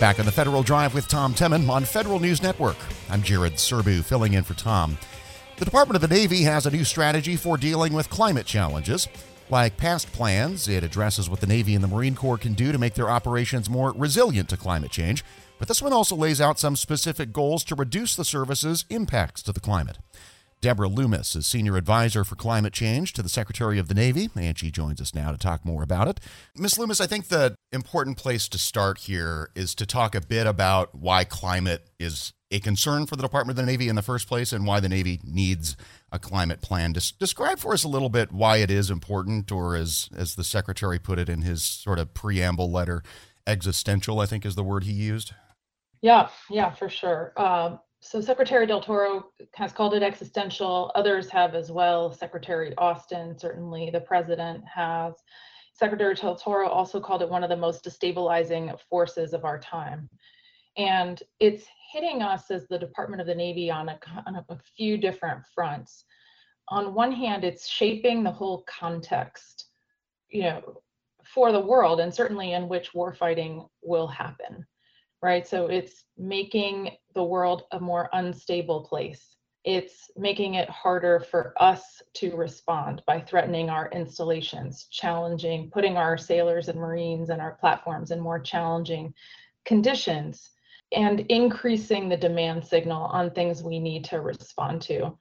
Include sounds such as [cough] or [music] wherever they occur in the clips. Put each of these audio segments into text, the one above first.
Back on the Federal Drive with Tom Temin on Federal News Network. I'm Jared Serbu, filling in for Tom. The Department of the Navy has a new strategy for dealing with climate challenges. Like past plans, it addresses what the Navy and the Marine Corps can do to make their operations more resilient to climate change. But this one also lays out some specific goals to reduce the service's impacts to the climate. Deborah Loomis is Senior Advisor for Climate Change to the Secretary of the Navy, and she joins us now to talk more about it. Ms. Loomis, I think the important place to start here is to talk a bit about why climate is a concern for the Department of the Navy in the first place and why the Navy needs a climate plan. Des- describe for us a little bit why it is important, or as, as the Secretary put it in his sort of preamble letter, existential, I think is the word he used. Yeah, yeah, for sure. Um, so Secretary Del Toro has called it existential. Others have as well. Secretary Austin, certainly the president has. Secretary Del Toro also called it one of the most destabilizing forces of our time. And it's hitting us as the Department of the Navy on a, on a few different fronts. On one hand, it's shaping the whole context, you know, for the world and certainly in which warfighting will happen right? So it's making the world a more unstable place. It's making it harder for us to respond by threatening our installations, challenging, putting our sailors and Marines and our platforms in more challenging conditions, and increasing the demand signal on things we need to respond to.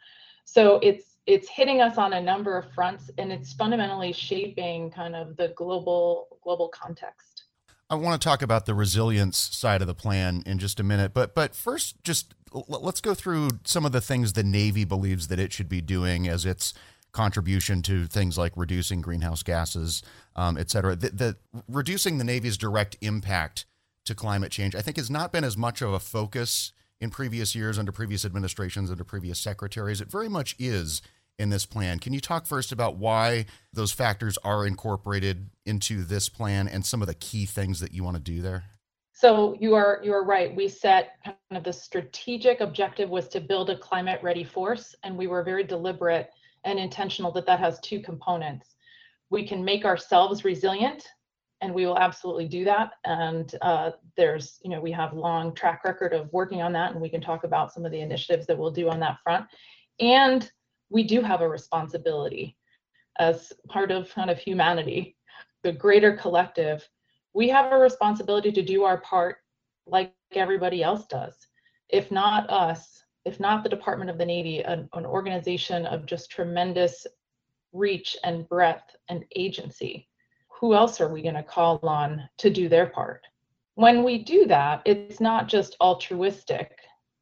So it's it's hitting us on a number of fronts and it's fundamentally shaping kind of the global global context. I want to talk about the resilience side of the plan in just a minute, but but first, just let's go through some of the things the Navy believes that it should be doing as its contribution to things like reducing greenhouse gases, um, et cetera. The, the, reducing the Navy's direct impact to climate change, I think, has not been as much of a focus in previous years under previous administrations, under previous secretaries. It very much is in this plan. Can you talk first about why those factors are incorporated into this plan and some of the key things that you want to do there? So you are you are right. We set kind of the strategic objective was to build a climate ready force, and we were very deliberate and intentional that that has two components. We can make ourselves resilient, and we will absolutely do that. And uh, there's you know we have long track record of working on that, and we can talk about some of the initiatives that we'll do on that front. And we do have a responsibility as part of kind of humanity, the greater collective. We have a responsibility to do our part like everybody else does. If not us, if not the Department of the Navy, an, an organization of just tremendous reach and breadth and agency, who else are we going to call on to do their part? When we do that, it's not just altruistic.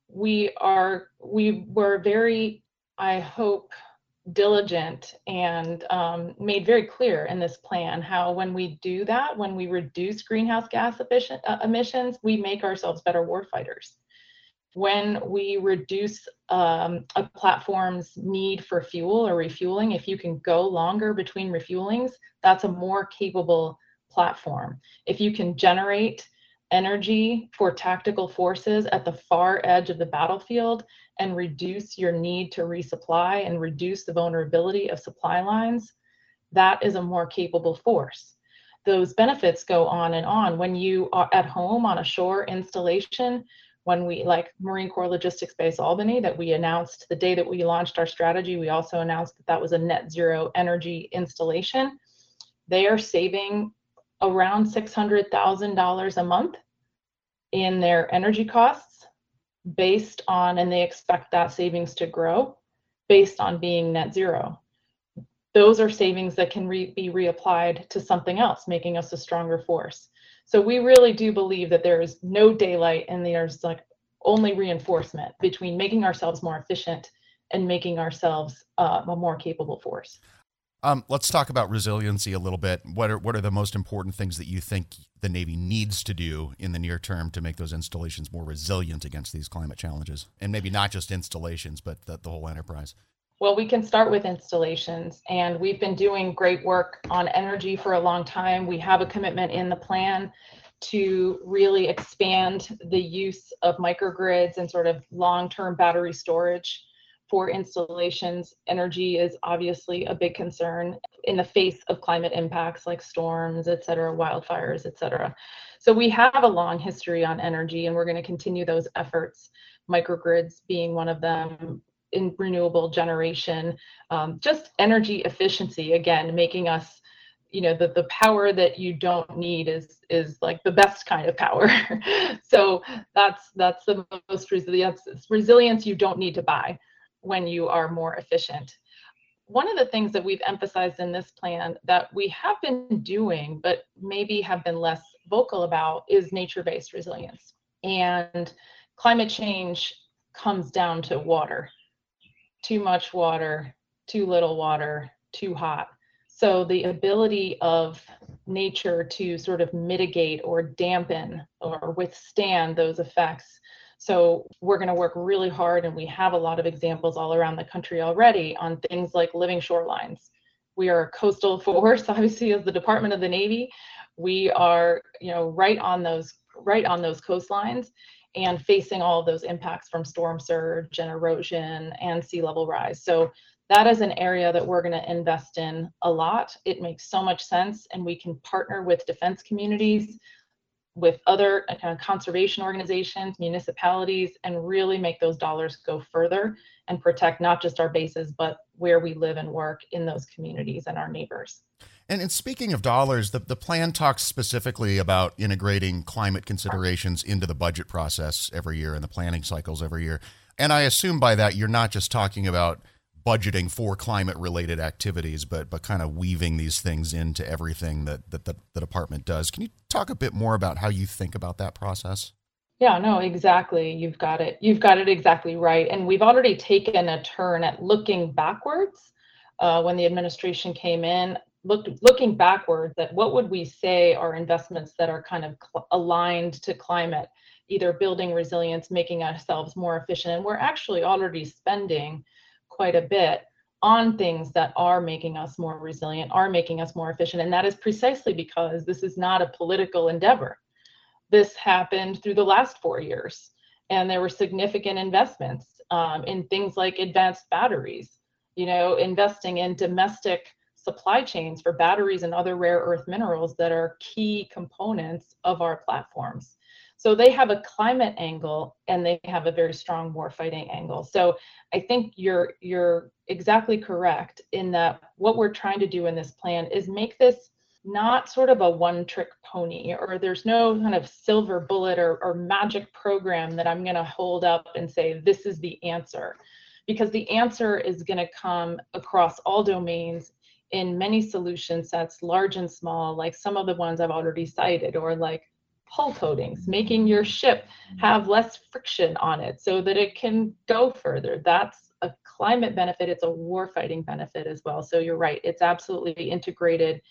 We are we were very I hope, diligent and um, made very clear in this plan how when we do that, when we reduce greenhouse gas efficient, uh, emissions, we make ourselves better warfighters. When we reduce um, a platform's need for fuel or refueling, if you can go longer between refuelings, that's a more capable platform. If you can generate energy for tactical forces at the far edge of the battlefield and reduce your need to resupply and reduce the vulnerability of supply lines, that is a more capable force. Those benefits go on and on. When you are at home on a shore installation, when we, like Marine Corps Logistics Base Albany, that we announced the day that we launched our strategy, we also announced that that was a net zero energy installation. They are saving around $600,000 a month in their energy costs based on, and they expect that savings to grow based on being net zero. Those are savings that can re- be reapplied to something else, making us a stronger force. So we really do believe that there is no daylight and there's like only reinforcement between making ourselves more efficient and making ourselves uh, a more capable force. Um, let's talk about resiliency a little bit. What are what are the most important things that you think the Navy needs to do in the near term to make those installations more resilient against these climate challenges, and maybe not just installations, but the, the whole enterprise? Well, we can start with installations, and we've been doing great work on energy for a long time. We have a commitment in the plan to really expand the use of microgrids and sort of long-term battery storage for installations, energy is obviously a big concern in the face of climate impacts like storms, et cetera, wildfires, et cetera. So we have a long history on energy, and we're going to continue those efforts. Microgrids being one of them, in renewable generation, um, just energy efficiency. Again, making us you know the, the power that you don't need is is like the best kind of power [laughs] so that's that's the most resilience resilience you don't need to buy when you are more efficient. One of the things that we've emphasized in this plan that we have been doing but maybe have been less vocal about is nature-based resilience. And climate change comes down to water. Too much water too little water too hot. So the ability of nature to sort of mitigate or dampen or withstand those effects. So we're going to work really hard, and we have a lot of examples all around the country already on things like living shorelines. We are a coastal [laughs] force, obviously, as the Department of the Navy. We are, you know, right on those right on those coastlines and facing all of those impacts from storm surge and erosion and sea level rise. So that is an area that we're going to invest in a lot. It makes so much sense, and we can partner with defense communities, with other uh, kind of conservation organizations, municipalities, and really make those dollars go further and protect not just our bases, but where we live and work in those communities and our neighbors. And, and speaking of dollars, the, the plan talks specifically about integrating climate considerations into the budget process every year and the planning cycles every year. And I assume by that you're not just talking about budgeting for climate related activities, but but kind of weaving these things into everything that, that the, the department does. Can you talk a bit more about how you think about that process? Yeah, no, exactly. You've got it. You've got it exactly right. And we've already taken a turn at looking backwards. Uh, when the administration came in, look, looking backwards at what would we say are investments that are kind of cl- aligned to climate, either building resilience, making ourselves more efficient. And we're actually already spending quite a bit on things that are making us more resilient, are making us more efficient. And that is precisely because this is not a political endeavor. This happened through the last four years, and there were significant investments um, in things like advanced batteries, you know, investing in domestic supply chains for batteries and other rare earth minerals that are key components of our platforms. So they have a climate angle and they have a very strong war fighting angle. So I think you're you're exactly correct in that what we're trying to do in this plan is make this not sort of a one trick pony or there's no kind of silver bullet or, or magic program that I'm going to hold up and say this is the answer because the answer is going to come across all domains in many solution sets large and small like some of the ones I've already cited or like hull coatings, making your ship have less friction on it so that it can go further. That's a climate benefit, it's a warfighting benefit as well. So you're right, it's absolutely integrated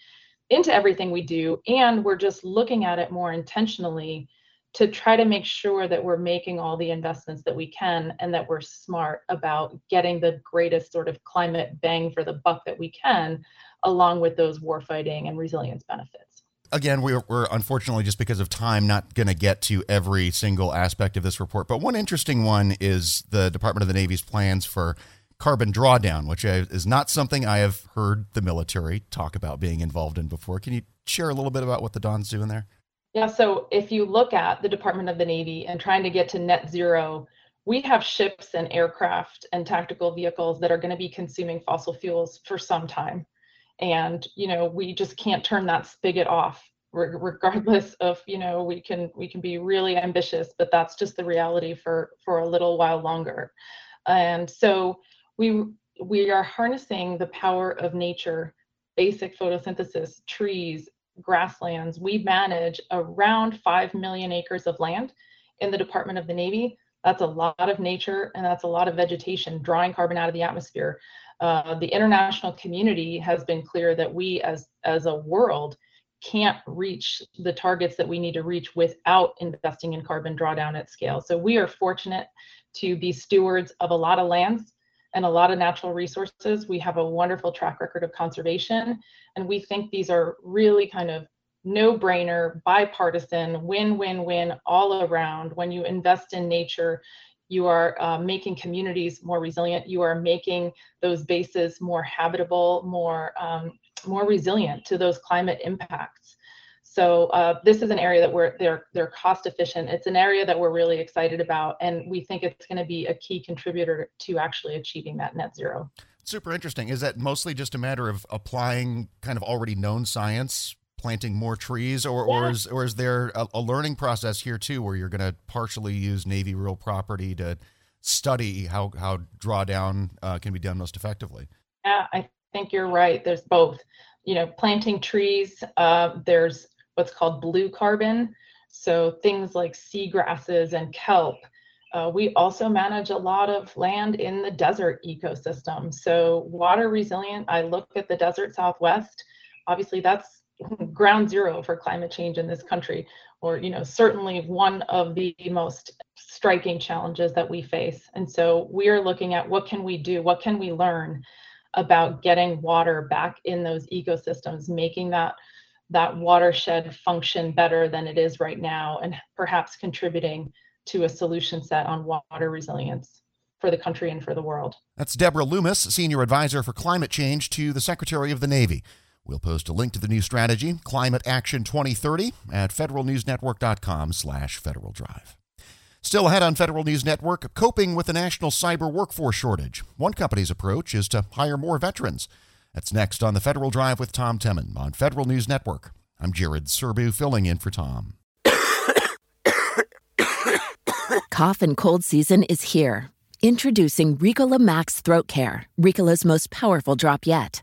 into everything we do. And we're just looking at it more intentionally to try to make sure that we're making all the investments that we can and that we're smart about getting the greatest sort of climate bang for the buck that we can, along with those warfighting and resilience benefits again, we're, we're unfortunately just because of time not going to get to every single aspect of this report. But one interesting one is the Department of the Navy's plans for carbon drawdown, which is not something I have heard the military talk about being involved in before. Can you share a little bit about what the DON's doing there? Yeah, so if you look at the Department of the Navy and trying to get to net zero, we have ships and aircraft and tactical vehicles that are going to be consuming fossil fuels for some time and you know we just can't turn that spigot off regardless of you know we can we can be really ambitious but that's just the reality for for a little while longer. And so we we are harnessing the power of nature basic photosynthesis trees grasslands. We manage around 5 million acres of land in the department of the navy. That's a lot of nature and that's a lot of vegetation drawing carbon out of the atmosphere uh, the international community has been clear that we as as a world can't reach the targets that we need to reach without investing in carbon drawdown at scale. So we are fortunate to be stewards of a lot of lands and a lot of natural resources. We have a wonderful track record of conservation, and we think these are really kind of no brainer, bipartisan, win win win all around. When you invest in nature, you are uh, making communities more resilient you are making those bases more habitable more um, more resilient to those climate impacts So uh, this is an area that we're they're they're cost efficient. It's an area that we're really excited about, and we think it's going to be a key contributor to actually achieving that net zero. Super interesting. Is that mostly just a matter of applying kind of already known science, planting more trees, or, yeah. or is or is there a, a learning process here too, where you're going to partially use Navy real property to study how how drawdown uh, can be done most effectively? Yeah, I think you're right. There's both. You know, planting trees. Uh, there's what's called blue carbon. So things like seagrasses and kelp. Uh, we also manage a lot of land in the desert ecosystem. So water resilient, I look at the desert Southwest. Obviously, that's ground zero for climate change in this country, or you know, certainly one of the most striking challenges that we face. And so we are looking at what can we do, what can we learn about getting water back in those ecosystems, making that that watershed function better than it is right now, and perhaps contributing to a solution set on water resilience for the country and for the world. That's Deborah Loomis, Senior Advisor for Climate Change to the Secretary of the Navy. We'll post a link to the new strategy, Climate Action 2030, at federalnewsnetwork.com slash Federal Drive. Still ahead on Federal News Network, coping with the national cyber workforce shortage. One company's approach is to hire more veterans. That's next on the Federal Drive with Tom Temin on Federal News Network. I'm Jared Serbu filling in for Tom. Cough and cold season is here. Introducing Ricola Max Throat Care, Ricola's most powerful drop yet.